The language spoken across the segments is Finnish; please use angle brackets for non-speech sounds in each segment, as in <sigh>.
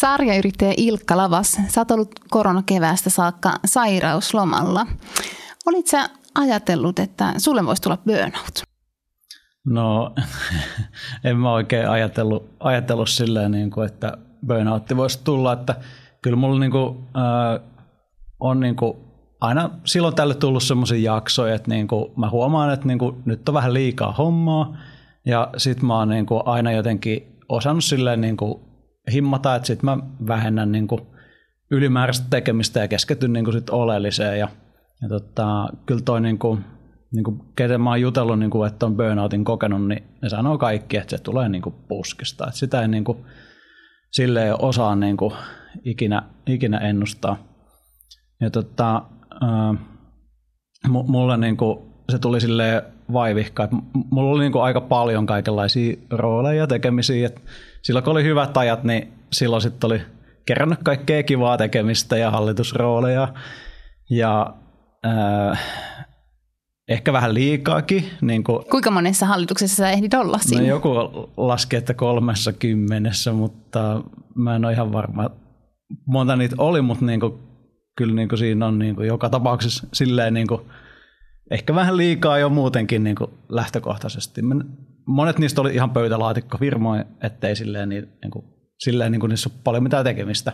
Sarjayrittäjä Ilkka Lavas, sä oot ollut koronakeväästä saakka sairauslomalla. Olit sä ajatellut, että sulle voisi tulla burnout? No, <laughs> en mä oikein ajatellut, ajatellut silleen, niin kuin, että burnoutti voisi tulla. Että kyllä mulla niin kuin, äh, on niin kuin, aina silloin tälle tullut semmoisia jaksoja, että niin kuin, mä huomaan, että niin kuin, nyt on vähän liikaa hommaa. Ja sit mä oon niin kuin, aina jotenkin osannut silleen niin kuin, himmata, että sit mä vähennän niin kuin, ylimääräistä tekemistä ja keskityn niin kuin, sit oleelliseen. Ja, ja tota, kyllä toi niin kuin, niin kuin, ketä mä oon jutellut, niin kuin, että on burnoutin kokenut, niin ne sanoo kaikki, että se tulee niin kuin, puskista. Että sitä ei niin kuin, silleen osaa niin kuin, ikinä, ikinä ennustaa. Ja tota, äh, mulle niin kuin, se tuli silleen vaivihka. Että mulla oli niin kuin aika paljon kaikenlaisia rooleja tekemisiä. Et silloin kun oli hyvät ajat, niin silloin sitten oli kerännyt kaikkea kivaa tekemistä ja hallitusrooleja. Ja äh, ehkä vähän liikaakin. Niin kuin, Kuinka monessa hallituksessa sä ehdit olla no siinä? joku laski, että kolmessa kymmenessä, mutta mä en ole ihan varma. Monta niitä oli, mutta niin kuin, kyllä niin kuin siinä on niin kuin joka tapauksessa silleen niin kuin, ehkä vähän liikaa jo muutenkin niin kuin lähtökohtaisesti. Monet niistä oli ihan pöytälaatikko-firmoja, ettei silleen, niin, niin kuin, silleen niin kuin niissä ole paljon mitään tekemistä.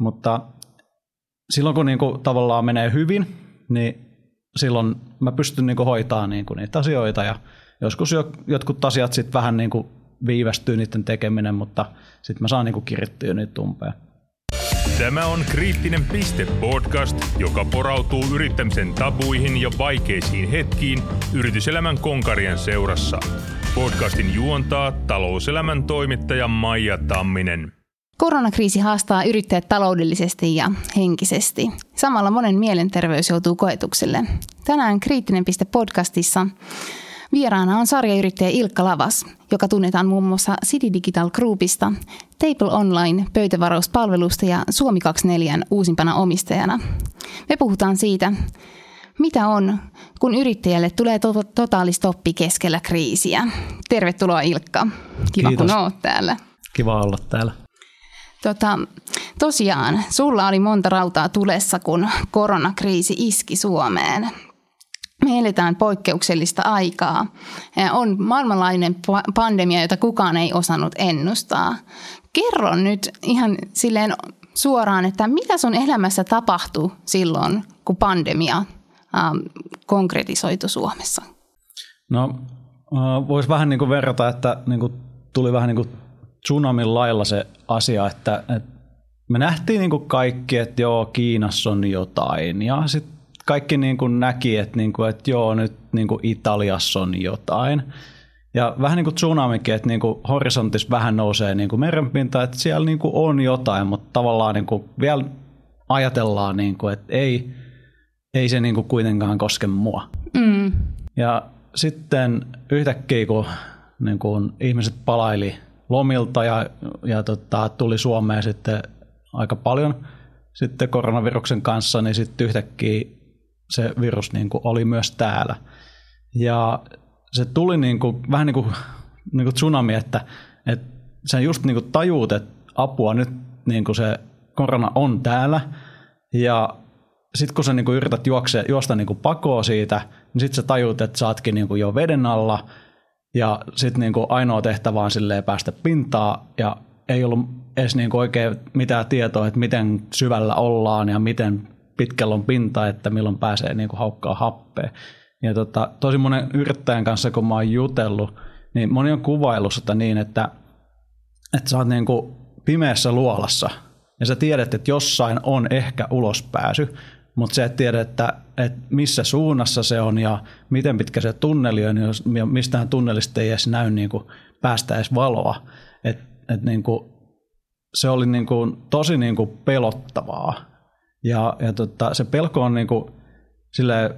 Mutta silloin kun niin kuin, tavallaan menee hyvin, niin silloin mä pystyn niin kuin, hoitamaan niin kuin, niitä asioita ja joskus jo, jotkut asiat sitten vähän niin kuin, viivästyy niiden tekeminen, mutta sitten mä saan niin kuin, kirittyä niitä umpeen. Tämä on Kriittinen piste podcast, joka porautuu yrittämisen tabuihin ja vaikeisiin hetkiin yrityselämän konkarien seurassa. Podcastin juontaa talouselämän toimittaja Maija Tamminen. Koronakriisi haastaa yrittäjät taloudellisesti ja henkisesti. Samalla monen mielenterveys joutuu koetukselle. Tänään Kriittinen piste podcastissa Vieraana on sarjayrittäjä Ilkka Lavas, joka tunnetaan muun muassa City Digital Groupista, Table Online pöytävarauspalvelusta ja Suomi 24 uusimpana omistajana. Me puhutaan siitä, mitä on, kun yrittäjälle tulee to- totaalistoppi keskellä kriisiä. Tervetuloa Ilkka. Kiva Kiitos. kun oot täällä. Kiva olla täällä. Tota, tosiaan, sulla oli monta rautaa tulessa, kun koronakriisi iski Suomeen. Me eletään poikkeuksellista aikaa. On maailmanlainen pa- pandemia, jota kukaan ei osannut ennustaa. Kerro nyt ihan silleen suoraan, että mitä sun elämässä tapahtui silloin, kun pandemia ähm, konkretisoitu Suomessa? No, voisi vähän niin kuin verrata, että niin kuin tuli vähän niin kuin tsunamin lailla se asia, että, että me nähtiin niin kuin kaikki, että joo, Kiinassa on jotain ja sitten kaikki niin kuin näki, että, niin kuin, että joo, nyt niin kuin Italiassa on jotain. Ja vähän niin kuin tsunamikin, että niin kuin horisontissa vähän nousee niin kuin merenpinta, että siellä niin kuin on jotain, mutta tavallaan niin kuin vielä ajatellaan, niin kuin, että ei, ei se niin kuin kuitenkaan koske mua. Mm. Ja sitten yhtäkkiä, kun niin kun ihmiset palaili lomilta ja, ja tota, tuli Suomeen sitten aika paljon sitten koronaviruksen kanssa, niin sitten yhtäkkiä se virus niin kuin oli myös täällä. Ja se tuli niin kuin, vähän niin kuin, niin kuin tsunami, että, että sä just niin kuin tajuut, että apua nyt niin kuin se korona on täällä. Ja sitten kun sä niin kuin yrität juokse, juosta niin kuin pakoa siitä, niin sitten sä tajuut, että sä ootkin niin kuin jo veden alla. Ja sitten niin kuin ainoa tehtävä on päästä pintaa ja ei ollut edes niin kuin oikein mitään tietoa, että miten syvällä ollaan ja miten pitkällä on pinta, että milloin pääsee niin kuin haukkaa happea. Ja tota, tosi monen yrittäjän kanssa, kun mä oon jutellut, niin moni on kuvaillut sitä niin, että, että sä oot niin kuin pimeässä luolassa ja sä tiedät, että jossain on ehkä ulospääsy, mutta sä et tiedä, että, että missä suunnassa se on ja miten pitkä se tunneli on ja mistään tunnelista ei edes näy niin kuin päästä edes valoa. Et, et niin kuin, se oli niin kuin tosi niin kuin pelottavaa. Ja, ja tota, se pelko on niin kuin, silleen,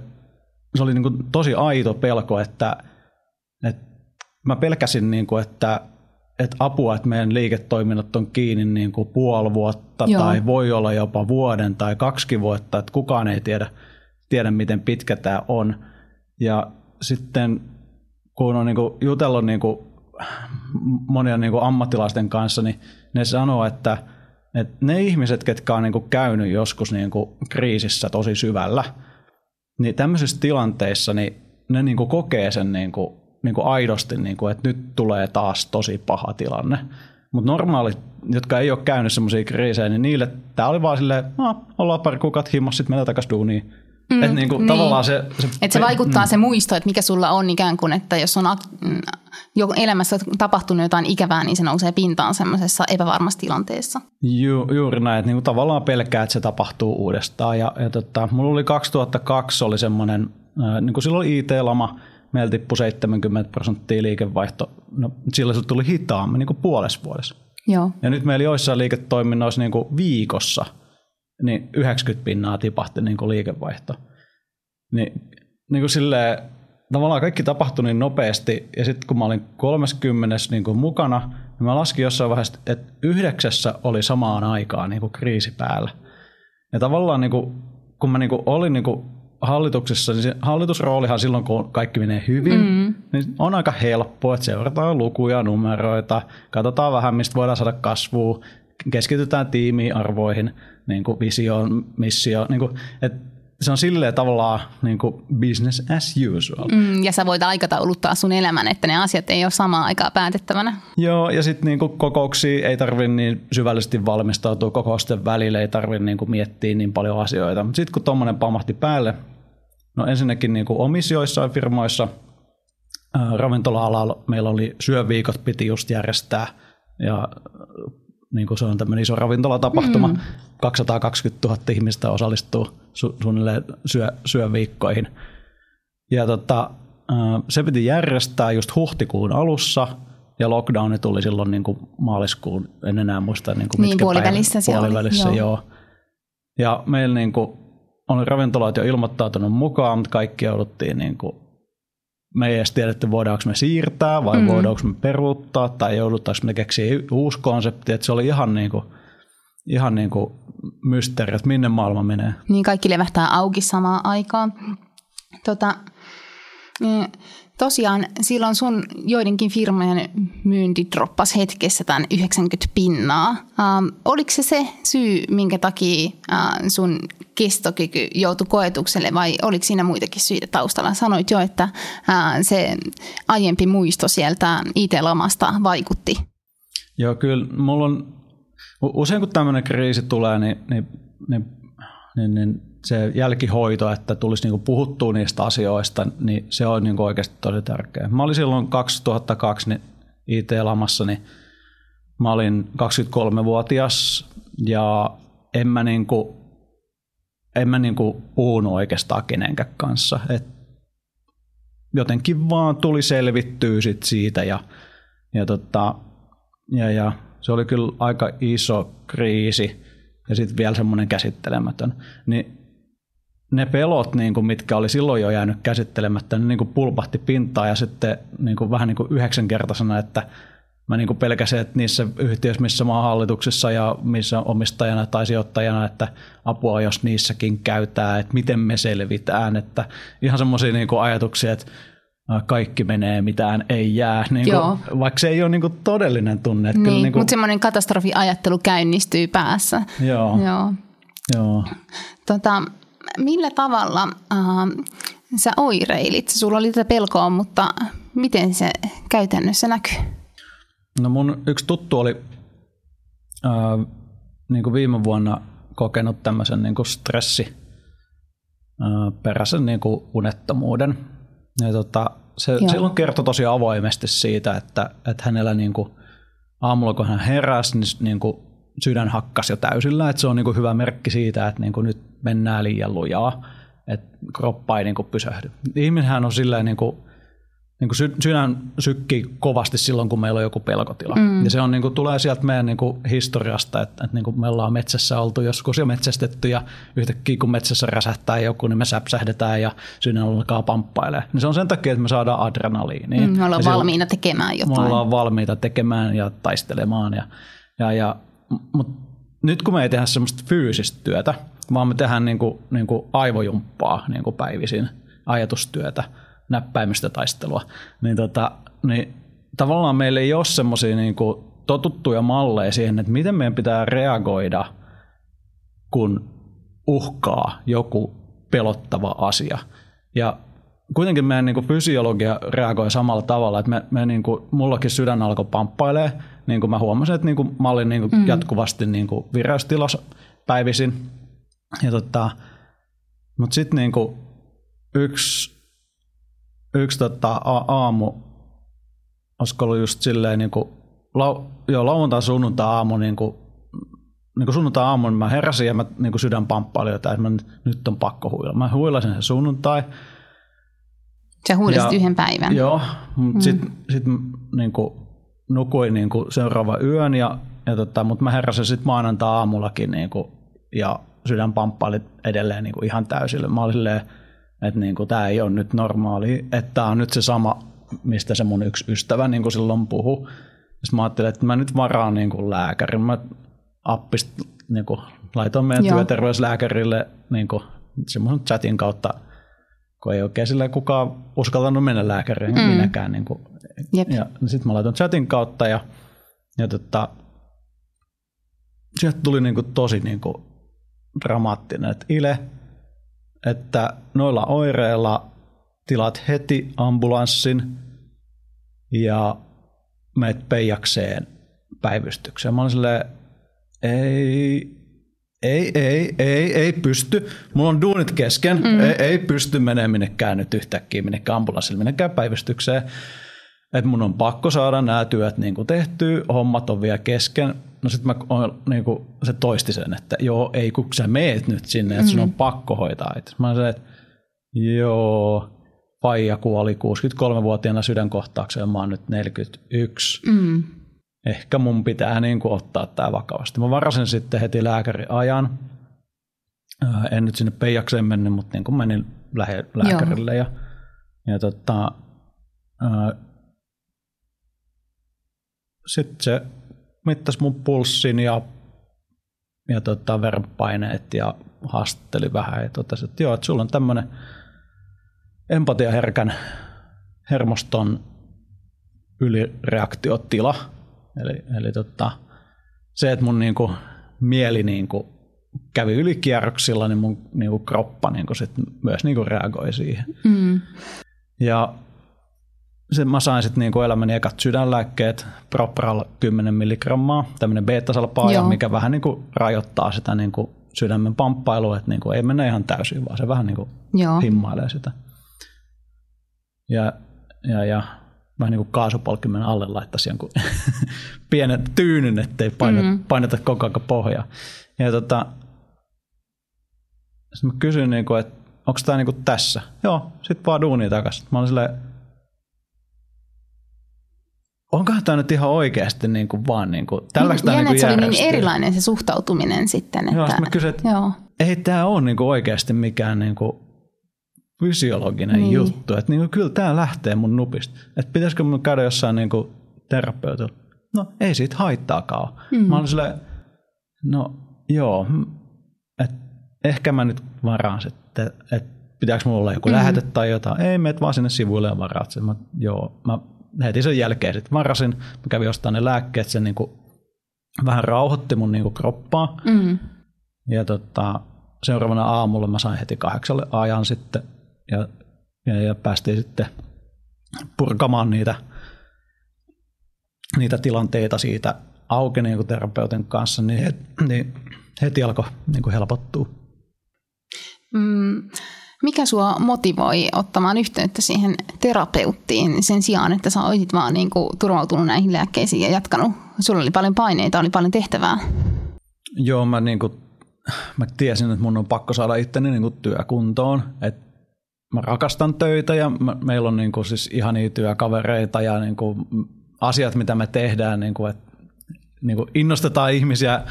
se oli niin kuin tosi aito pelko, että, että mä pelkäsin, niin kuin, että, että apua, että meidän liiketoiminnot on kiinni niin kuin puoli vuotta Joo. tai voi olla jopa vuoden tai kaksi vuotta, että kukaan ei tiedä, tiedä miten pitkä tämä on. Ja sitten kun on niin kuin jutellut niin kuin monia niin kuin ammattilaisten kanssa, niin ne sanoo, että, että ne ihmiset, ketkä on niinku käynyt joskus niinku kriisissä tosi syvällä, niin tämmöisissä tilanteissa niin ne niinku kokee sen niinku, niinku aidosti, niinku, että nyt tulee taas tosi paha tilanne. Mutta normaalit, jotka ei ole käynyt semmoisia kriisejä, niin niille tämä oli vaan silleen, no, ollaan pari kuukautta himmassa, sitten mennään takaisin duuniin. Mm, että niinku, niin. tavallaan se... se että se vaikuttaa mm. se muisto, että mikä sulla on ikään kuin, että jos on jo elämässä tapahtunut jotain ikävää, niin se nousee pintaan semmoisessa epävarmassa tilanteessa. Ju, juuri näin, että niinku tavallaan pelkää, että se tapahtuu uudestaan. Ja, ja tota, mulla oli 2002 oli semmoinen, niin kuin silloin IT-lama, meillä tippui 70 prosenttia liikevaihto. No, silloin se tuli hitaammin, niin kuin puolessa vuodessa. Joo. Ja nyt meillä joissain liiketoiminnoissa niin kuin viikossa – niin 90 pinnaa tipahti niin kuin liikevaihto. Niin, niin kuin silleen, tavallaan kaikki tapahtui niin nopeasti, ja sitten kun mä olin 30 niin kuin mukana, niin mä laskin jossain vaiheessa, että yhdeksässä oli samaan aikaan niin kuin kriisi päällä. Ja tavallaan niin kuin, kun mä niin kuin olin niin kuin hallituksessa, niin se hallitusroolihan silloin, kun kaikki menee hyvin, mm. niin on aika helppo, että seurataan lukuja, numeroita, katsotaan vähän, mistä voidaan saada kasvua, keskitytään tiimiarvoihin, niin kuin visioon, missioon. Niin kuin, että se on silleen tavallaan niin kuin business as usual. Mm, ja sä voit aikatauluttaa sun elämän, että ne asiat ei ole samaan aikaa päätettävänä. Joo, ja sitten niin kokouksia ei tarvitse niin syvällisesti valmistautua kokousten välillä, ei tarvitse niin miettiä niin paljon asioita. Mutta sitten kun tuommoinen pamahti päälle, no ensinnäkin niin omissa joissain firmoissa, ravintola-alalla meillä oli syöviikot piti just järjestää, ja niin kuin se on tämmöinen iso ravintolatapahtuma. Mm. 220 000 ihmistä osallistuu su- suunnilleen syö, syöviikkoihin. Ja tota, se piti järjestää just huhtikuun alussa, ja lockdowni tuli silloin niin kuin maaliskuun, en enää muista niin kuin niin, puolivälissä se puolivälissä, oli. Joo. joo. Ja meillä niin kuin, on ravintolat jo ilmoittautunut mukaan, mutta kaikki jouduttiin niin kuin me ei edes tiedetty, voidaanko me siirtää vai mm. voidaanko me peruuttaa tai joudutaanko me keksiä uusi konsepti. Että se oli ihan niin kuin, ihan niin kuin mysteeri, että minne maailma menee. Niin kaikki levähtää auki samaan aikaan. Tota, tosiaan silloin sun joidenkin firmojen myynti droppasi hetkessä tämän 90 pinnaa. Ähm, oliko se se syy, minkä takia äh, sun kestokyky joutui koetukselle vai oliko siinä muitakin syitä taustalla? Sanoit jo, että äh, se aiempi muisto sieltä IT-lamasta vaikutti. Joo, kyllä. Mulla on, usein kun tämmöinen kriisi tulee, niin, niin, niin, niin, niin se jälkihoito, että tulisi niinku puhuttua niistä asioista, niin se on niinku oikeasti tosi tärkeää. Mä olin silloin 2002 niin IT-lamassa, niin mä olin 23-vuotias ja en mä, niinku, en mä niinku puhunut oikeastaan kenenkään kanssa. Et jotenkin vaan tuli selvittyä sit siitä ja, ja, tota, ja, ja se oli kyllä aika iso kriisi ja sitten vielä semmoinen käsittelemätön. Niin ne pelot, niin kuin, mitkä oli silloin jo jäänyt käsittelemättä, ne niin kuin pulpahti pintaan ja sitten niin kuin, vähän niin kuin yhdeksänkertaisena, että mä niin kuin pelkäsin, että niissä yhtiöissä, missä mä oon hallituksessa ja missä omistajana tai sijoittajana, että apua, jos niissäkin käytää, että miten me selvitään, että ihan semmoisia niin ajatuksia, että kaikki menee, mitään ei jää, niin kuin, vaikka se ei ole niin kuin todellinen tunne. Että niin, niin kuin... mutta semmoinen katastrofiajattelu käynnistyy päässä. Joo. Joo. Joo. Tota, millä tavalla äh, sä oireilit? Sulla oli tätä pelkoa, mutta miten se käytännössä näkyy? No mun yksi tuttu oli äh, niin kuin viime vuonna kokenut tämmöisen niin kuin stressi äh, peräisen niin kuin unettomuuden. Ja tota, se Joo. silloin kertoi tosi avoimesti siitä, että, että hänellä niin kuin, aamulla kun hän heräsi, niin, niin kuin sydän hakkas jo täysillä, että se on niin kuin hyvä merkki siitä, että niin kuin nyt mennään liian lujaa, että kroppa ei niin kuin pysähdy. Ihminenhän on silleen niin kuin, niin kuin sydän sykkii kovasti silloin, kun meillä on joku pelkotila. Mm. Ja se on, niin kuin, tulee sieltä meidän niin kuin, historiasta, että, että niin kuin me ollaan metsässä oltu joskus jo metsästetty ja yhtäkkiä kun metsässä räsähtää joku, niin me säpsähdetään ja sydän alkaa pamppailemaan. Niin se on sen takia, että me saadaan adrenaliinia. Mm, me ollaan ja valmiina tekemään jotain. Me ollaan valmiita tekemään ja taistelemaan. Ja, ja, ja, mutta nyt kun me ei tehdä semmoista fyysistä työtä, vaan me tehdään niin kuin, niin kuin aivojumppaa niin kuin päivisin, ajatustyötä, näppäimistä taistelua, niin, tota, niin tavallaan meillä ei ole semmoisia niin totuttuja malleja siihen, että miten meidän pitää reagoida, kun uhkaa joku pelottava asia. Ja kuitenkin meidän niin kuin fysiologia reagoi samalla tavalla, että me, me niin kuin, mullakin sydän alkoi pamppailee, niin kuin mä huomasin, että niin kuin mä olin niin kuin mm. jatkuvasti niin kuin vireystilassa päivisin. Ja tota, mutta sitten niin kuin yksi, yksi tota, aamu, olisiko ollut just silleen niin kuin, lau, joo, lauantai sunnuntai aamu niin kuin, niin kuin sunnuntai aamun mä heräsin ja mä niin kuin sydän pamppaili jotain, että mä nyt, nyt on pakko huilla. Mä huilasin sen sunnuntai. Sä huilasit yhden päivän. Joo, mutta mm. sitten sit, niin kuin, nukuin niin kuin seuraava yön, ja, ja tota, mutta mä heräsin sitten maanantai aamullakin niin kuin, ja sydän pamppaili edelleen niin kuin ihan täysille. Mä olin silleen, että niin kuin, tämä ei ole nyt normaali, että tämä on nyt se sama, mistä se mun yksi ystävä niin kuin silloin puhui. Sitten mä ajattelin, että mä nyt varaan niin kuin lääkärin. Mä appista niin kuin, laitoin meidän Joo. työterveyslääkärille niin kuin, semmoisen chatin kautta, kun ei oikein sillä kukaan uskaltanut mennä lääkäriin, mm. minäkään. Niin kuin, ja sitten mä laitoin chatin kautta ja, ja tota, sieltä tuli niin kuin, tosi niin kuin, dramaattinen, että Ile, että noilla oireilla tilat heti ambulanssin ja meet peijakseen päivystykseen. Mä olin silleen, ei, ei, ei, ei, ei pysty. Mulla on duunit kesken. Mm. Ei, ei pysty menemään minnekään nyt yhtäkkiä minnekään ambulanssille, minnekään päivystykseen. Että mun on pakko saada nämä työt niin kuin tehtyä, hommat on vielä kesken. No sitten mä niin kuin, se toisti sen, että joo, ei kun sä meet nyt sinne, että sun on mm. pakko hoitaa itse. Mä sanoin, että joo, Faija kuoli 63-vuotiaana sydänkohtaukseen, mä oon nyt 41. Mm ehkä mun pitää niin kuin ottaa tämä vakavasti. Mä varasin sitten heti lääkäriajan. En nyt sinne peijakseen mennyt, mutta niin kuin menin lähe, lääkärille. Joo. Ja, ja tota, sitten se mittasi mun pulssin ja, ja tota, verenpaineet ja haastatteli vähän ja totesi, että joo, että sulla on tämmöinen empatiaherkän hermoston ylireaktiotila – Eli, eli tota, se, että mun niinku mieli niinku kävi ylikierroksilla, niin mun niinku kroppa niinku sit myös niinku reagoi siihen. Mm. Ja sitten mä sain sitten niinku elämäni ekat sydänlääkkeet, Propral 10 milligrammaa, tämmöinen beta-salpaaja, mikä vähän niinku rajoittaa sitä niinku sydämen pamppailua, että niinku ei mene ihan täysin, vaan se vähän niinku himmailee sitä. Ja, ja, ja vähän niin kuin kaasupolkimen alle laittaisi jonkun <laughs> pienen tyynyn, ettei paineta, mm-hmm. paineta koko ajan pohjaa. Ja tota, sitten mä kysyin, niin kuin, että onko tämä niin tässä? Joo, sitten vaan duuni takaisin. Mä olin silleen, onkohan tämä nyt ihan oikeasti niin kuin vaan niin kuin, tällaista niin, niin kuin se oli niin erilainen se suhtautuminen sitten. Että, joo, sitten mä kysyin, että joo. ei tämä ole niin kuin oikeasti mikään niin kuin fysiologinen niin. juttu. Että niin kuin, kyllä tämä lähtee mun nupista. Että pitäisikö mun käydä jossain niin kuin terapeutilla? No ei siitä haittaakaan mm. Mä olin silleen, no joo, että ehkä mä nyt varaan sitten, että pitääkö mulla olla joku mm. lähete tai jotain. Ei, meet vaan sinne sivuille ja varaat sen. Mä, joo, mä heti sen jälkeen sitten varasin. Mä kävin ostamaan ne lääkkeet, se niin kuin vähän rauhoitti mun niin kuin kroppaa. Mm. Ja tota, seuraavana aamulla mä sain heti kahdeksalle ajan sitten ja, ja, ja päästiin sitten purkamaan niitä, niitä tilanteita siitä auki niin terapeutin kanssa, niin, het, niin heti alkoi niin helpottua. Mm, mikä sua motivoi ottamaan yhteyttä siihen terapeuttiin sen sijaan, että sä olisit vaan niin kuin turvautunut näihin lääkkeisiin ja jatkanut? Sulla oli paljon paineita, oli paljon tehtävää. Joo, mä, niin kuin, mä tiesin, että mun on pakko saada itteni niin kuin työkuntoon. Että mä rakastan töitä ja mä, meillä on niin kuin siis ihania työkavereita ja niin kuin asiat, mitä me tehdään, niin kuin, että niin kuin innostetaan ihmisiä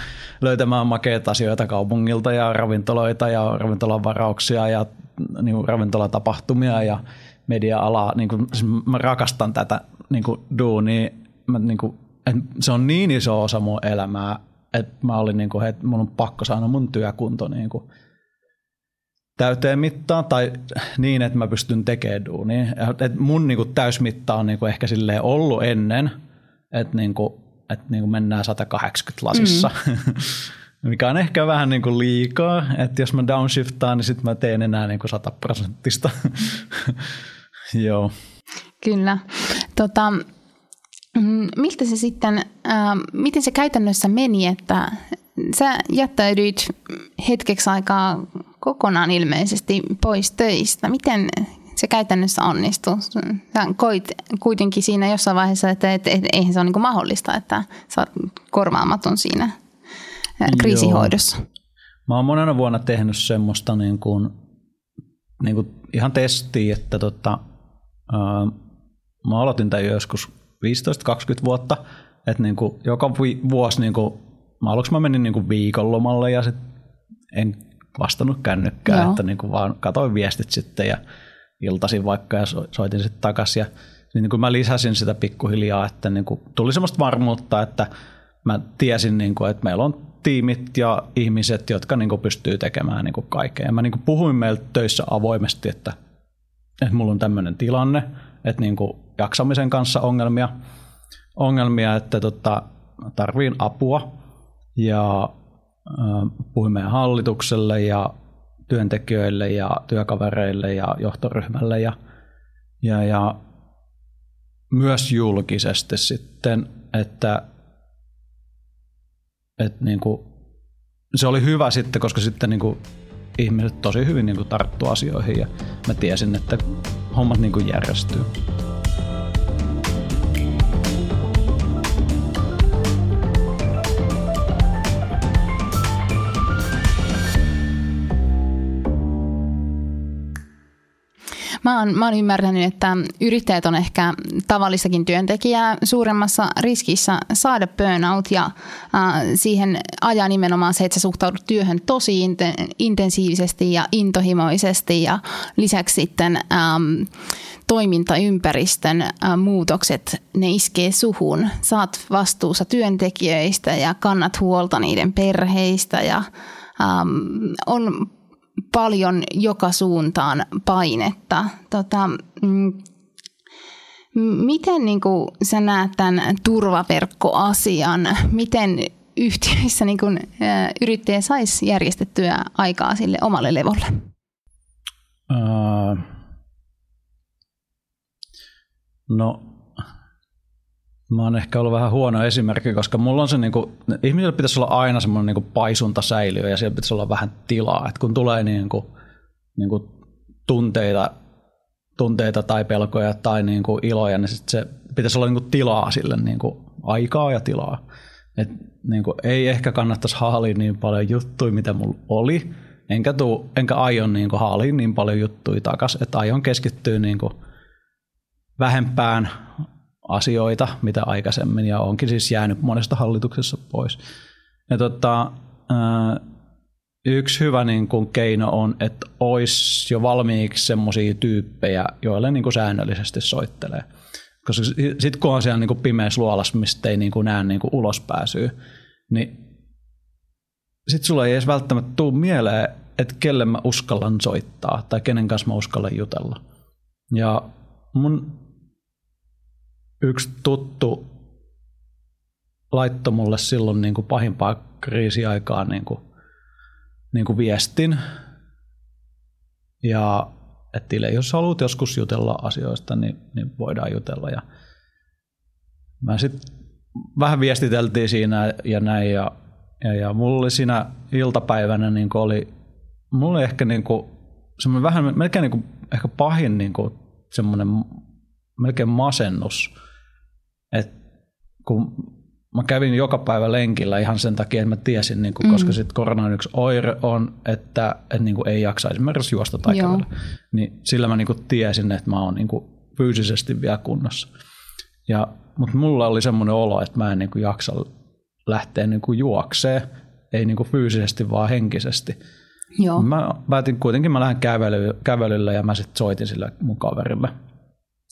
löytämään makeita asioita kaupungilta ja ravintoloita ja ravintolavarauksia ja niin kuin ravintolatapahtumia ja media-alaa. Niin kuin, siis mä rakastan tätä niin kuin duunia. Mä, niin kuin, se on niin iso osa mun elämää, että mä olin niin kuin, että mun on pakko saada mun työkunto niin kuin, täyteen mittaan tai niin, että mä pystyn tekemään duunia. Et mun niinku täysmitta on niinku ehkä silleen ollut ennen, että niinku, että niin kuin mennään 180 lasissa, mm. <laughs> mikä on ehkä vähän niin kuin liikaa, että jos mä downshiftaan, niin sitten mä teen enää niin kuin 100 prosenttista. <laughs> Joo. Kyllä. Tota, mm, miltä se sitten, äh, miten se käytännössä meni, että sä jättäydyit hetkeksi aikaa kokonaan ilmeisesti pois töistä. Miten se käytännössä onnistui? Sä koit kuitenkin siinä jossain vaiheessa, että et, et, eihän se ole niin mahdollista, että sä oot korvaamaton siinä kriisihoidossa. Joo. Mä oon monena vuonna tehnyt semmoista niin kuin, niin kuin ihan testiä, että tota, ää, mä aloitin tämän joskus 15-20 vuotta, että niin kuin joka vuosi niin kuin mä aluksi mä menin niinku viikonlomalle ja sit en vastannut kännykkään, Joo. että niinku vaan katoin viestit sitten ja iltasin vaikka ja soitin sitten takaisin. Ja niin kuin mä lisäsin sitä pikkuhiljaa, että niin kuin tuli semmoista varmuutta, että mä tiesin, niin kuin, että meillä on tiimit ja ihmiset, jotka niin kuin pystyy tekemään niin kuin kaikkea. Ja mä niin kuin puhuin meiltä töissä avoimesti, että, että mulla on tämmöinen tilanne, että niin kuin jaksamisen kanssa ongelmia, ongelmia että tota, tarviin apua ja puhuin meidän hallitukselle ja työntekijöille ja työkavereille ja johtoryhmälle ja, ja, ja myös julkisesti sitten, että, että niin kuin, se oli hyvä sitten, koska sitten niin kuin ihmiset tosi hyvin niin tarttu asioihin ja mä tiesin, että hommat niin kuin järjestyy. Mä oon, mä oon ymmärtänyt, että yrittäjät on ehkä tavallistakin työntekijää suuremmassa riskissä saada burnout ja äh, siihen ajaa nimenomaan se, että sä suhtaudut työhön tosi intensiivisesti ja intohimoisesti ja lisäksi sitten ähm, toimintaympäristön äh, muutokset, ne iskee suhun. Saat vastuussa työntekijöistä ja kannat huolta niiden perheistä ja ähm, on paljon joka suuntaan painetta. Tota, mm, miten niin kuin, sä näet tämän turvaverkkoasian? Miten yhtiöissä niin kuin, yrittäjä saisi järjestettyä aikaa sille omalle levolle? Uh, no Mä oon ehkä ollut vähän huono esimerkki, koska mulla on se, niin kuin, ihmisillä pitäisi olla aina semmoinen niin paisunta säilyä ja siellä pitäisi olla vähän tilaa. että kun tulee niin kuin, niin kuin tunteita, tunteita tai pelkoja tai niin kuin iloja, niin sit se pitäisi olla niin kuin tilaa sille, niin kuin aikaa ja tilaa. Et niin kuin, ei ehkä kannattaisi haalia niin paljon juttuja, mitä mulla oli, enkä, tuu, enkä aion niin kuin, haalia niin paljon juttuja takaisin, että aion keskittyä niin kuin, vähempään asioita, mitä aikaisemmin, ja onkin siis jäänyt monesta hallituksessa pois. Ja tota, yksi hyvä niin kuin keino on, että olisi jo valmiiksi semmoisia tyyppejä, joille niin kuin säännöllisesti soittelee. Koska sitten kun on siellä niin kuin pimeässä luolassa, mistä ei niin kuin näe niin kuin ulospääsyä, niin sitten sulla ei edes välttämättä tule mieleen, että kelle mä uskallan soittaa tai kenen kanssa mä uskallan jutella. Ja mun yksi tuttu laittoi mulle silloin niin kuin pahimpaa kriisiaikaa niin kuin, niin kuin viestin. Ja että jos haluat joskus jutella asioista, niin, niin voidaan jutella. Ja mä sitten vähän viestiteltiin siinä ja näin. Ja, ja, ja mulla oli siinä iltapäivänä niin kuin oli, mulla oli ehkä niin kuin, semmoinen vähän, melkein niin kuin, ehkä pahin niin kuin, semmoinen melkein masennus – et kun mä kävin joka päivä lenkillä ihan sen takia, että mä tiesin, niin kuin, mm. koska sitten koronan yksi oire on, että, että niin kuin ei jaksa esimerkiksi juosta tai kävellä. Niin sillä mä niin kuin tiesin, että mä oon niin kuin fyysisesti vielä kunnossa. Ja, mutta mulla oli semmoinen olo, että mä en niin kuin jaksa lähteä niin kuin juokseen, ei niin kuin fyysisesti, vaan henkisesti. Joo. Mä päätin kuitenkin, mä lähden kävely, kävelyllä ja mä sitten soitin sille mun kaverille.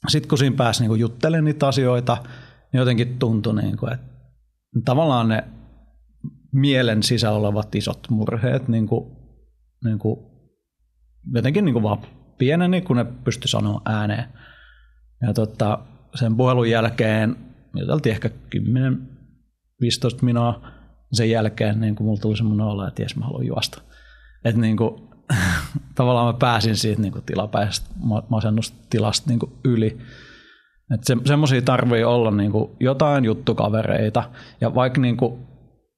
Sitten kun siinä pääsi niin juttelemaan niitä asioita, jotenkin tuntui, niin kuin, että tavallaan ne mielen sisällä olevat isot murheet niin kuin, niin kuin, jotenkin niin kuin vaan pieneni, kun ne pystyi sanoa ääneen. Ja tota, sen puhelun jälkeen juteltiin ehkä 10, 15 minua. Sen jälkeen niin kuin mulla tuli semmoinen olo, että jes mä haluan juosta. Että niin kuin, <laughs> tavallaan mä pääsin siitä niin kuin tilapäisestä masennustilasta niin kuin yli. Että se, semmoisia tarvii olla niin kuin jotain juttukavereita. Ja vaikka niin kuin,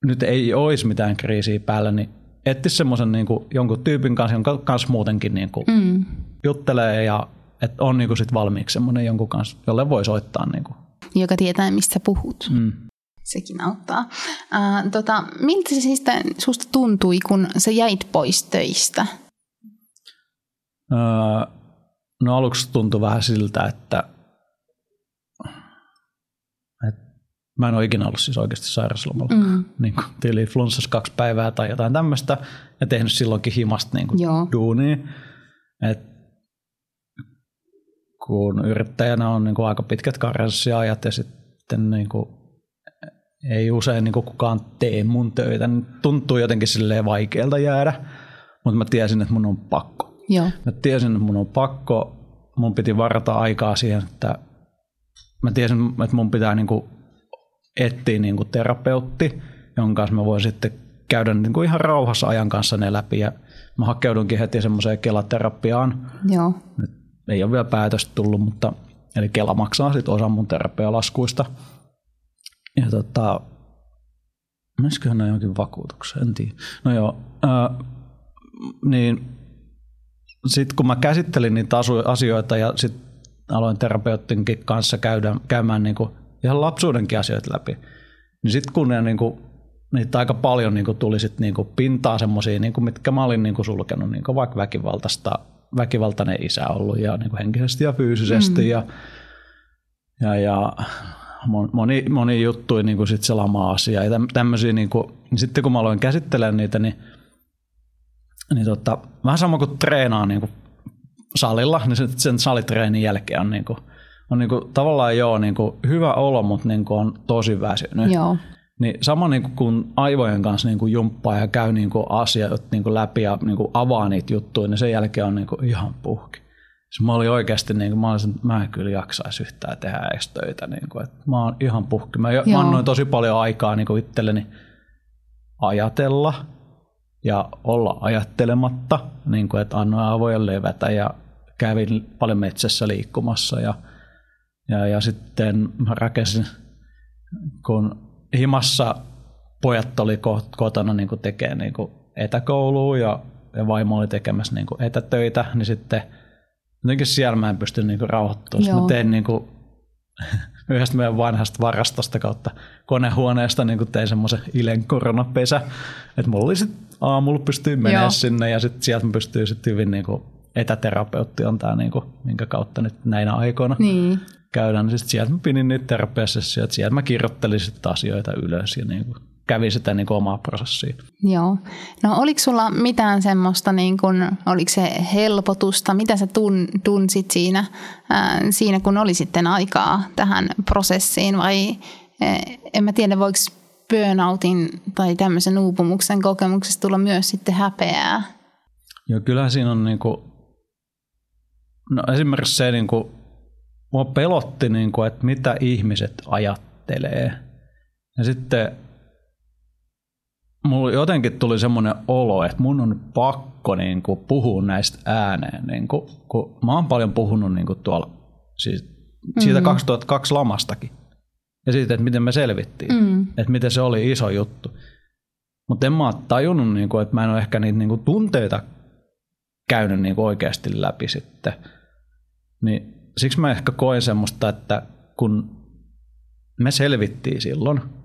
nyt ei olisi mitään kriisiä päällä, niin etsi semmoisen niin jonkun tyypin kanssa, jonka kanssa muutenkin niin kuin mm. juttelee ja että on niin kuin sit valmiiksi semmoinen jonkun kanssa, jolle voi soittaa. Niin kuin. Joka tietää, mistä puhut. Mm. Sekin auttaa. Äh, tota, miltä se siis susta tuntui, kun sä jäit pois töistä? Öö, no aluksi tuntui vähän siltä, että mä en ole ikinä ollut siis oikeasti sairauslomalla. Mm. Niin kuin tyyli flunssas kaksi päivää tai jotain tämmöistä ja tehnyt silloinkin himasta niin kuin duunia. Et kun yrittäjänä on niin kuin aika pitkät karenssiajat ja sitten niin kuin ei usein niin kuin kukaan tee mun töitä, niin tuntuu jotenkin silleen vaikealta jäädä, mutta mä tiesin, että mun on pakko. Joo. Mä tiesin, että mun on pakko, mun piti varata aikaa siihen, että mä tiesin, että mun pitää niin kuin etsiä niin kuin terapeutti, jonka kanssa mä voin sitten käydä niin kuin ihan rauhassa ajan kanssa ne läpi. Ja mä hakeudunkin heti semmoiseen kelaterapiaan. Joo. Nyt ei ole vielä päätöstä tullut, mutta eli Kela maksaa sitten osan mun terapialaskuista. Ja tota, Menisikö nämä jonkin vakuutukseen, en tiedä. No joo, ää, niin sitten kun mä käsittelin niitä asioita ja sitten aloin terapeuttinkin kanssa käydä, käymään niinku ihan lapsuudenkin asioita läpi, niin sitten kun ne niinku, niitä aika paljon niinku tuli sit niinku pintaa semmoisia, niinku, mitkä mä olin niinku sulkenut, niinku vaikka väkivaltaista, väkivaltainen isä ollut ja niinku henkisesti ja fyysisesti mm. ja, ja, ja moni, moni juttuja niin kuin sit se lama-asia ja tämmöisiä, niin kuin, niin sitten kun mä aloin käsittelemään niitä, niin, niin tota, vähän sama kuin treenaa niin kuin salilla, niin sen, sen salitreenin jälkeen on, niin kuin, on niin kuin, tavallaan joo niin kuin, hyvä olo, mutta niin kuin on tosi väsynyt. Joo. Niin sama niin kuin, kun aivojen kanssa niin kuin jumppaa ja käy niin kuin asiat niin kuin läpi ja niin kuin avaa niitä juttuja, niin sen jälkeen on niin kuin, ihan puhki. Siis mä olin oikeasti, niin kuin, mä, olisin, mä en kyllä jaksaisi yhtään tehdä edes töitä. Niin kuin, että mä oon ihan puhki. Mä, mä annoin tosi paljon aikaa niin kuin itselleni ajatella ja olla ajattelematta, niin kuin, että annoin avojen levätä ja kävin paljon metsässä liikkumassa ja, ja, ja sitten mä rakensin, kun himassa pojat oli kotona niin kuin tekee niin kuin etäkouluun ja, ja vaimo oli tekemässä niin kuin etätöitä, niin sitten – jotenkin siellä mä en pysty niinku rauhoittumaan. Mä tein niinku <laughs> yhdestä meidän vanhasta varastosta kautta konehuoneesta niin tein semmoisen Ilen koronapesä, että mulla oli sit aamulla pystyy menemään Joo. sinne ja sitten sieltä mä pystyin sitten hyvin niin kuin, etäterapeutti on tämä, niin kuin, minkä kautta nyt näinä aikoina niin. käydään. Niin sitten sieltä mä pidin niitä terapiasessioita, sieltä mä kirjoittelin sitten asioita ylös ja niin kuin, kävi sitä niin kuin omaa prosessia. Joo. No oliko sulla mitään semmoista, niin kuin, oliko se helpotusta, mitä sä tun, tunsit siinä, ää, siinä, kun oli sitten aikaa tähän prosessiin vai en mä tiedä, voiko burnoutin tai tämmöisen uupumuksen kokemuksesta tulla myös sitten häpeää? Joo, kyllä siinä on niin kuin, no esimerkiksi se, niin kuin, mua pelotti, niin kuin, että mitä ihmiset ajattelee. Ja sitten mulla jotenkin tuli semmoinen olo, että mun on pakko niin kuin, puhua näistä ääneen. Niin kuin, kun mä oon paljon puhunut niin kuin, tuolla siis siitä mm-hmm. 2002 lamastakin. Ja siitä, että miten me selvittiin. Mm. Että miten se oli iso juttu. Mutta en mä ole tajunnut, niin kuin, että mä en ole ehkä niitä niin kuin, tunteita käynyt niin kuin, oikeasti läpi sitten. Niin siksi mä ehkä koen semmoista, että kun me selvittiin silloin –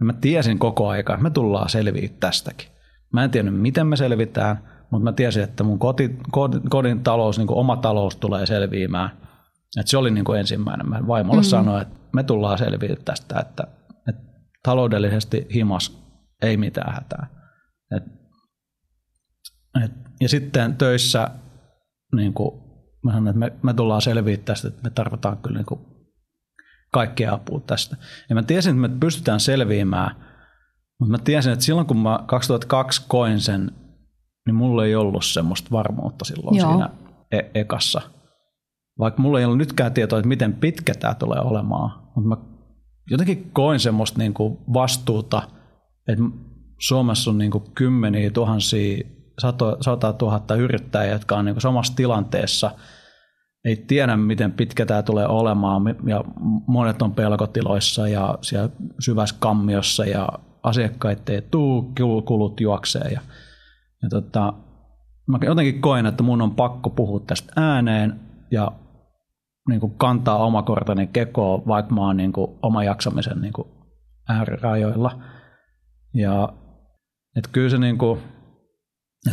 ja mä tiesin koko aika, että me tullaan selviä tästäkin. Mä en tiennyt, miten me selvitään, mutta mä tiesin, että mun koti, kodin, kodin talous, niin oma talous tulee selviämään. että se oli niin kuin ensimmäinen. Mä vaimolle mm-hmm. sanoin, että me tullaan selviä tästä, että, että taloudellisesti himas ei mitään hätää. Et, et, ja sitten töissä niin kuin, mä sanoin, että me, me tullaan selviä tästä, että me tarvitaan kyllä niin kuin kaikkea apua tästä. Ja mä tiesin, että me pystytään selviämään, mutta mä tiesin, että silloin kun mä 2002 koin sen, niin mulla ei ollut semmoista varmuutta silloin Joo. siinä e- ekassa. Vaikka mulla ei ollut nytkään tietoa, että miten pitkä tämä tulee olemaan, mutta mä jotenkin koin semmoista niin kuin vastuuta, että Suomessa on niin kuin kymmeniä tuhansia, sato, sata tuhatta yrittäjää, jotka on niin samassa tilanteessa, ei tiedä, miten pitkä tämä tulee olemaan, ja monet on pelkotiloissa ja siellä syvässä kammiossa, ja asiakkaita ei tuu, kulut juoksee. Ja, ja tota, mä jotenkin koen, että mun on pakko puhua tästä ääneen, ja niin kuin kantaa omakortainen keko, vaikka mä oon niin kuin oma jaksamisen niin kuin äärirajoilla. Ja et kyllä se niin kuin,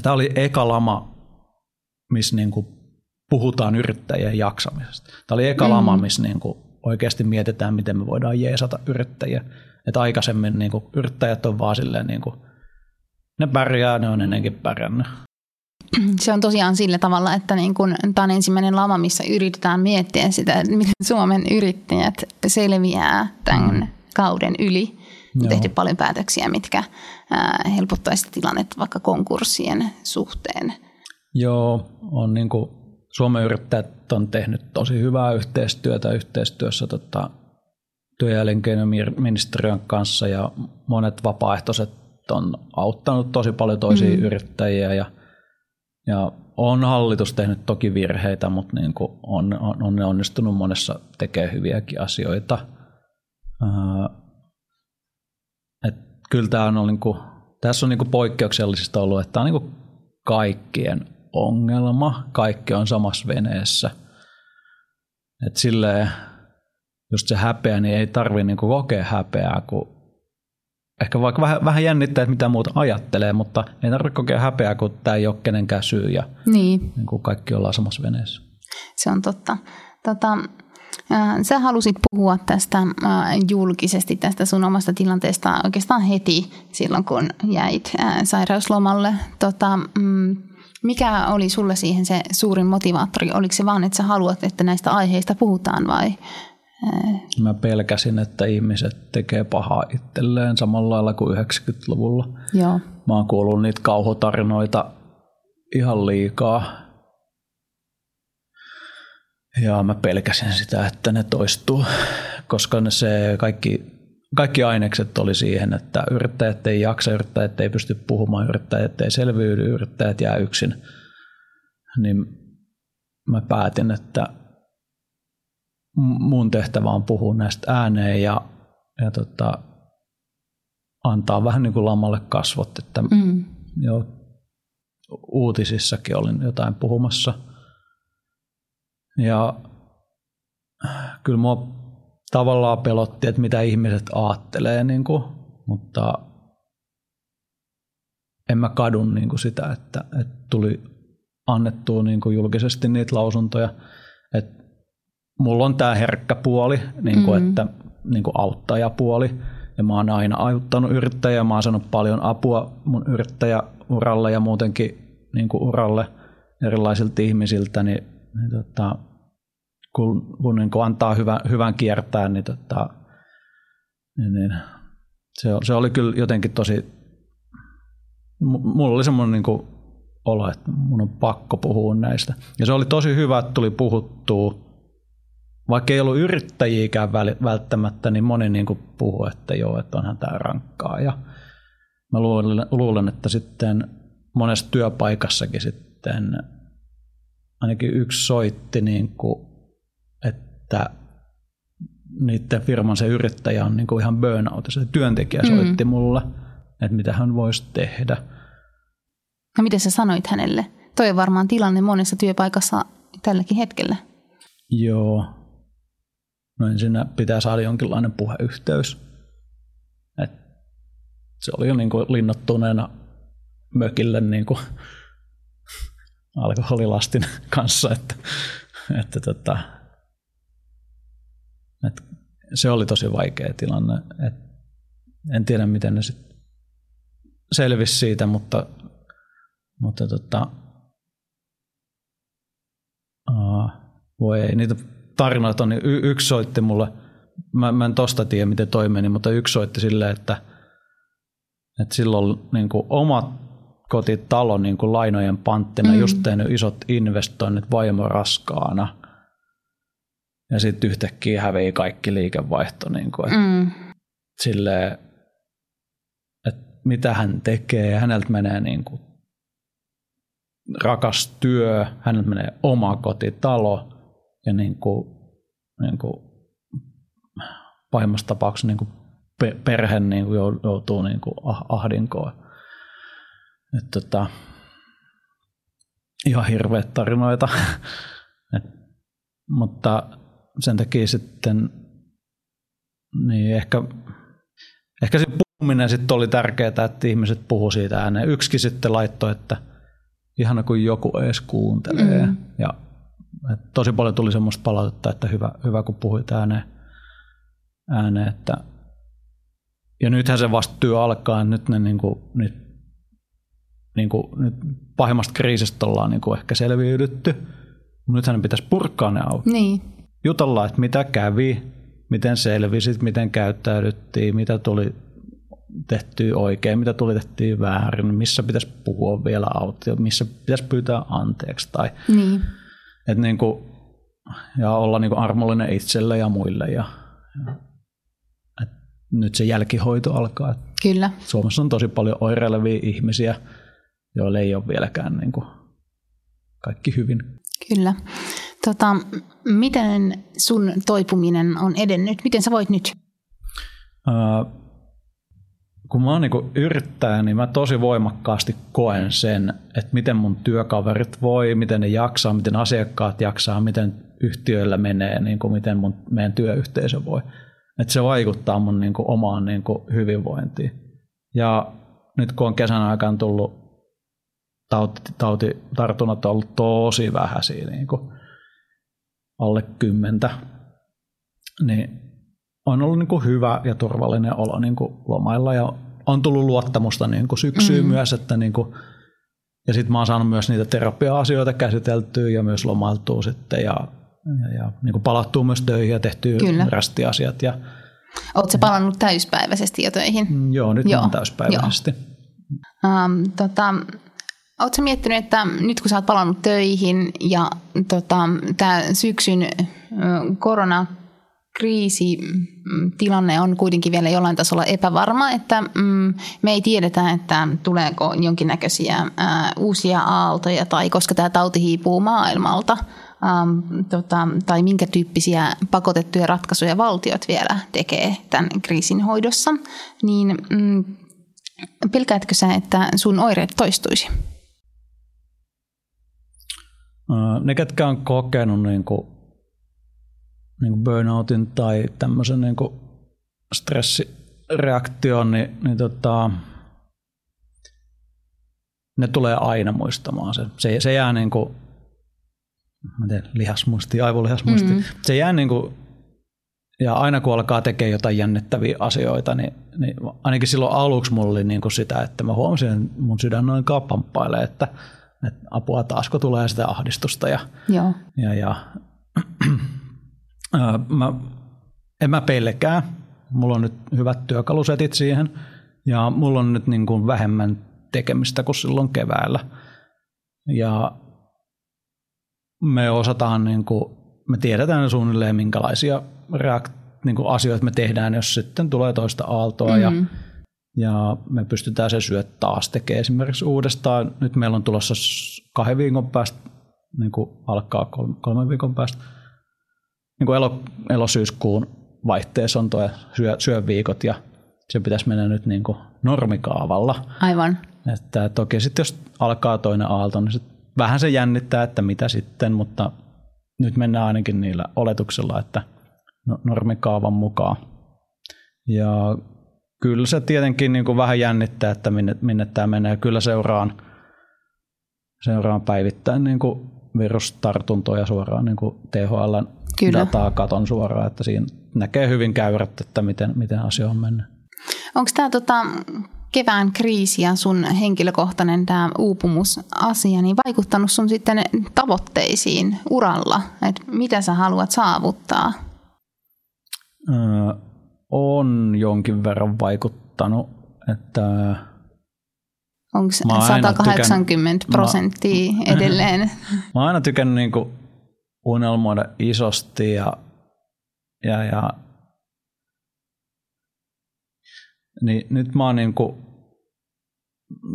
tämä oli eka lama, missä niin kuin puhutaan yrittäjien jaksamisesta. Tämä oli eka mm. lama, missä niin kuin oikeasti mietitään, miten me voidaan jeesata yrittäjiä. Että aikaisemmin niin kuin yrittäjät on vaan silleen, niin kuin, ne pärjää, ne on ennenkin pärjännyt. Se on tosiaan sillä tavalla, että niin kun, tämä on ensimmäinen lama, missä yritetään miettiä sitä, että miten Suomen yrittäjät selviää tämän mm. kauden yli. On tehty paljon päätöksiä, mitkä helpottaisivat tilannetta vaikka konkurssien suhteen. Joo, on niin kuin Suomen yrittäjät on tehnyt tosi hyvää yhteistyötä yhteistyössä tota, työ- ja elinkeinoministeriön kanssa ja monet vapaaehtoiset on auttanut tosi paljon toisia mm. yrittäjiä ja, ja on hallitus tehnyt toki virheitä, mutta niin kuin on, on, on onnistunut monessa tekemään hyviäkin asioita. Et kyllä tämä on niin kuin, tässä on niin kuin poikkeuksellisista ollut, että tämä on niin kuin kaikkien ongelma, kaikki on samassa veneessä. Et silleen, just se häpeä, niin ei tarvi niin kuin kokea häpeää, kun ehkä vaikka vähän, vähän jännittää, että mitä muuta ajattelee, mutta ei tarvitse kokea häpeää, kun tämä ei ole kenenkään syy ja niin. Niin kuin kaikki ollaan samassa veneessä. Se on totta. Tota, Sä halusit puhua tästä julkisesti tästä sun omasta tilanteesta oikeastaan heti silloin, kun jäit sairauslomalle. Tota, mm, mikä oli sulle siihen se suurin motivaattori? Oliko se vaan, että sä haluat, että näistä aiheista puhutaan vai? Mä pelkäsin, että ihmiset tekee pahaa itselleen samalla lailla kuin 90-luvulla. Joo. Mä oon kuullut niitä kauhutarinoita ihan liikaa ja mä pelkäsin sitä, että ne toistuu, koska ne se kaikki, kaikki ainekset oli siihen, että yrittäjät ei jaksa, yrittäjät ei pysty puhumaan, yrittäjät ei selviydy, yrittäjät jää yksin. Niin mä päätin, että mun tehtävä on puhua näistä ääneen ja, ja tota, antaa vähän niin kuin lamalle kasvot, että mm. jo uutisissakin olin jotain puhumassa – ja kyllä mua tavallaan pelotti, että mitä ihmiset ajattelee, niin kuin, mutta en mä kadun niin kuin sitä, että, että tuli annettua niin kuin julkisesti niitä lausuntoja. Että mulla on tämä herkkä puoli, niin kuin, mm. että niin kuin auttajapuoli. Ja mä oon aina auttanut yrittäjää, mä oon saanut paljon apua mun yrittäjäuralle ja muutenkin niin kuin uralle erilaisilta ihmisiltä, niin, niin tota, kun, kun niin antaa hyvän, hyvän kiertää, niin, tota, niin, niin se, se oli kyllä jotenkin tosi, mulla oli semmoinen niin kuin olo, että mun on pakko puhua näistä. Ja se oli tosi hyvä, että tuli puhuttua, vaikka ei ollut yrittäjiäkään välttämättä, niin moni niin kuin puhui, että joo, että onhan tämä rankkaa. Ja mä luulen, luulen, että sitten monessa työpaikassakin sitten ainakin yksi soitti niin kuin että niiden firman se yrittäjä on niin kuin ihan burnout. Se työntekijä mm. soitti mulle, että mitä hän voisi tehdä. No miten sä sanoit hänelle? Toi on varmaan tilanne monessa työpaikassa tälläkin hetkellä. Joo. No ensin pitää saada jonkinlainen puheyhteys. Et se oli jo niin kuin linnottuneena mökille niin kuin alkoholilastin kanssa, että, että tota, et se oli tosi vaikea tilanne. Et en tiedä, miten ne sit selvisi siitä, mutta, mutta tota, voi ei. Niitä tarinoita on, niin y- yksi soitti mulle, mä, mä en tosta tiedä, miten toi meni, mutta yksi soitti silleen, että, että silloin niin kuin oma kotitalo niin kuin lainojen panttina, mm. just tehnyt isot investoinnit vaimo raskaana – ja sitten yhtäkkiä hävii kaikki liikevaihto. Niin kuin, Mm. silleen, että mitä hän tekee, häneltä menee niin kuin rakas työ, häneltä menee oma kotitalo ja niin kuin, niin kuin pahimmassa tapauksessa niin kuin pe- perhe niin kuin jou- joutuu niin kuin ah- ahdinkoon. Et tota, ihan hirveät tarinoita. <laughs> Et, mutta sen takia sitten niin ehkä, ehkä se puhuminen sitten oli tärkeää, että ihmiset puhu siitä ääneen. Yksikin sitten laittoi, että ihana kun joku edes kuuntelee. Mm. Ja et tosi paljon tuli semmoista palautetta, että hyvä, hyvä kun puhuit ääneen. ääneen että ja nythän se vasta työ alkaa, nyt ne niinku, nyt, niinku, nyt pahimmasta kriisistä ollaan niinku ehkä selviydytty. Nythän pitäisi purkaa ne auki Niin. jutella, että mitä kävi, miten selvisit, miten käyttäydyttiin, mitä tuli tehtyä oikein, mitä tuli tehtyä väärin, missä pitäisi puhua vielä autti, missä pitäisi pyytää anteeksi. Tai, Niin. et niin kuin, ja olla niin kuin armollinen itselle ja muille. Ja, ja, nyt se jälkihoito alkaa. Kyllä. Suomessa on tosi paljon oireilevia ihmisiä, joille ei ole vieläkään niin kuin kaikki hyvin. Kyllä. Tota, miten sun toipuminen on edennyt? Miten sä voit nyt? Ää, kun mä oon niin yrittäjä, niin mä tosi voimakkaasti koen sen, että miten mun työkaverit voi, miten ne jaksaa, miten asiakkaat jaksaa, miten yhtiöillä menee, niin kuin miten mun, meidän työyhteisö voi. Että se vaikuttaa mun niin kuin omaan niin kuin hyvinvointiin. Ja nyt kun on kesän aikana tullut tauti, tautitartunnat on ollut tosi vähäisiä, niin kuin alle kymmentä, niin on ollut niin kuin hyvä ja turvallinen olo niin kuin lomailla ja on tullut luottamusta niin kuin syksyyn mm. myös, että niin kuin, ja sitten mä oon saanut myös niitä terapia-asioita käsiteltyä ja myös lomailtua sitten ja, ja, ja niin kuin palattua myös töihin ja tehtyä Kyllä. rästiasiat. Ja, Oletko sä palannut täyspäiväisesti jo töihin? mm, joo, nyt Joo, joo, on täyspäiväisesti. Um, tota, Oletko miettinyt, että nyt kun sä oot palannut töihin ja tota, tämä syksyn koronakriisi tilanne on kuitenkin vielä jollain tasolla epävarma, että mm, me ei tiedetä, että tuleeko jonkinnäköisiä ää, uusia aaltoja tai koska tämä tauti hiipuu maailmalta. Um, tota, tai minkä tyyppisiä pakotettuja ratkaisuja valtiot vielä tekee tämän kriisin hoidossa, niin mm, pelkäätkö sä, että sun oireet toistuisi? Ää, Ne, ketkä on kokenut niin kuin, niin kuin burnoutin tai tämmöisen niin kuin stressireaktion, niin, niin tota, ne tulee aina muistamaan sen. Se, se jää niin kuin, mä tiedän, lihasmuisti, aivolihasmuisti. Mm. Se jää niin kuin, ja aina kun alkaa tekemään jotain jännittäviä asioita, niin, niin ainakin silloin aluksi mulla oli niin kuin sitä, että mä huomasin, että mun sydän noin pamppailee, että, että apua taasko tulee sitä ahdistusta ja, Joo. ja, ja <clears throat> ää, mä, en mä pelkää. Mulla on nyt hyvät työkalusetit siihen ja mulla on nyt niin kuin vähemmän tekemistä kuin silloin keväällä. Ja me osataan, niin kuin, me tiedetään suunnilleen minkälaisia reakt, niin kuin asioita me tehdään, jos sitten tulee toista aaltoa mm. ja, ja me pystytään se syöt taas tekemään esimerkiksi uudestaan. Nyt meillä on tulossa kahden viikon päästä, niin kuin alkaa kolme, kolmen viikon päästä, niin kuin elo, elosyyskuun vaihteessa on tuo syö, syöviikot ja se pitäisi mennä nyt niin kuin normikaavalla. Aivan. Että toki sitten jos alkaa toinen aalto, niin sit vähän se jännittää, että mitä sitten, mutta nyt mennään ainakin niillä oletuksilla, että no- normikaavan mukaan. Ja kyllä se tietenkin niin kuin vähän jännittää, että minne, minne tämä menee. Kyllä seuraan, seuraan päivittäin niin kuin virustartuntoja suoraan niin kuin THL Kyllä. dataa katon suoraan, että siinä näkee hyvin käyrät, että miten, miten asia on mennyt. Onko tämä tota, kevään kriisi ja sun henkilökohtainen tämä uupumusasia niin vaikuttanut sun sitten tavoitteisiin uralla? Et mitä sä haluat saavuttaa? Öö, on jonkin verran vaikuttanut, että Onko Mä oon aina 180 tykännyt- prosenttia <laughs> edelleen? mä oon aina tykännyt niin unelmoida isosti ja, ja, ja niin nyt mä oon niin kuin,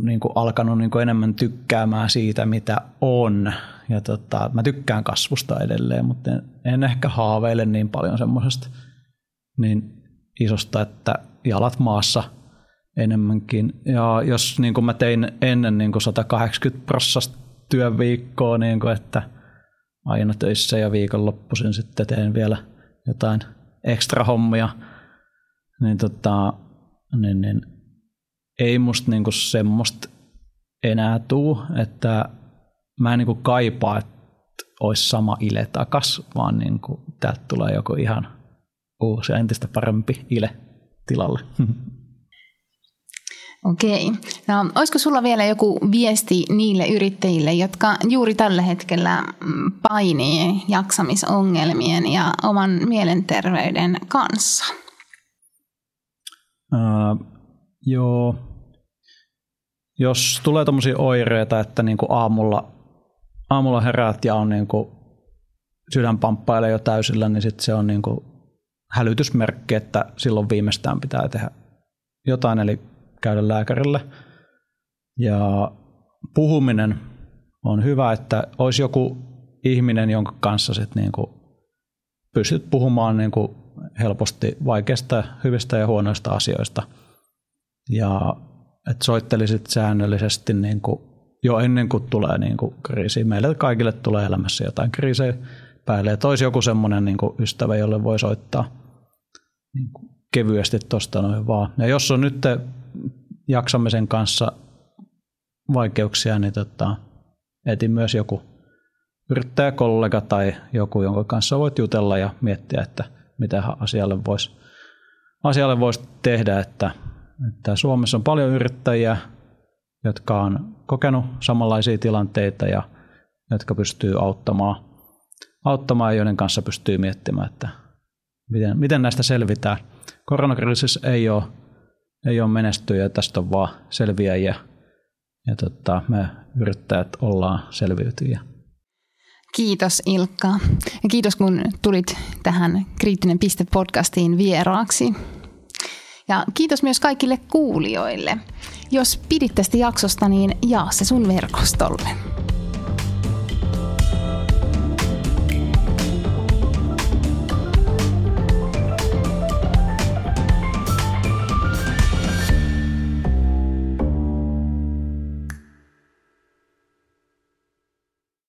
niin kuin alkanut niin kuin enemmän tykkäämään siitä, mitä on. Ja tota, mä tykkään kasvusta edelleen, mutta en, en ehkä haaveile niin paljon semmoisesta niin isosta, että jalat maassa enemmänkin. Ja jos niin kuin mä tein ennen niin kuin 180 prossasta työviikkoa, niin kuin, että aina töissä ja viikonloppuisin sitten teen vielä jotain ekstra hommia, niin, tota, niin, niin ei musta niinku semmoista enää tuu, että mä en niinku kaipaa, että olisi sama ile takas, vaan niinku, täältä tulee joku ihan uusi ja entistä parempi ile tilalle. <laughs> Okei. No, olisiko sulla vielä joku viesti niille yrittäjille, jotka juuri tällä hetkellä mm, painii jaksamisongelmien ja oman mielenterveyden kanssa? Uh, joo. Jos tulee tämmöisiä oireita, että niinku aamulla, aamulla heräät ja on niinku sydän pamppailee jo täysillä, niin sit se on niinku hälytysmerkki, että silloin viimeistään pitää tehdä jotain, eli käydä lääkärille. Ja puhuminen on hyvä, että olisi joku ihminen, jonka kanssa sit niinku pystyt puhumaan niinku helposti vaikeista, hyvistä ja huonoista asioista. Ja että soittelisit säännöllisesti niinku jo ennen kuin tulee niinku kriisi. Meille kaikille tulee elämässä jotain kriisejä päälle. Että olisi joku semmoinen niinku ystävä, jolle voi soittaa niinku kevyesti tuosta noin vaan. Ja jos on nyt jaksamisen kanssa vaikeuksia, niin tota, etin myös joku yrittäjäkollega tai joku, jonka kanssa voit jutella ja miettiä, että mitä asialle voisi asialle vois tehdä, että, että Suomessa on paljon yrittäjiä, jotka on kokenut samanlaisia tilanteita ja jotka pystyy auttamaan, auttamaan joiden kanssa pystyy miettimään, että miten, miten näistä selvitään. Koronakriisissä ei ole ei ole menestyjä, tästä on vaan selviäjiä. Ja tota, me yrittäjät ollaan selviytyjiä. Kiitos Ilkka. Ja kiitos kun tulit tähän Kriittinen piste podcastiin vieraaksi. Ja kiitos myös kaikille kuulijoille. Jos pidit tästä jaksosta, niin jaa se sun verkostolle.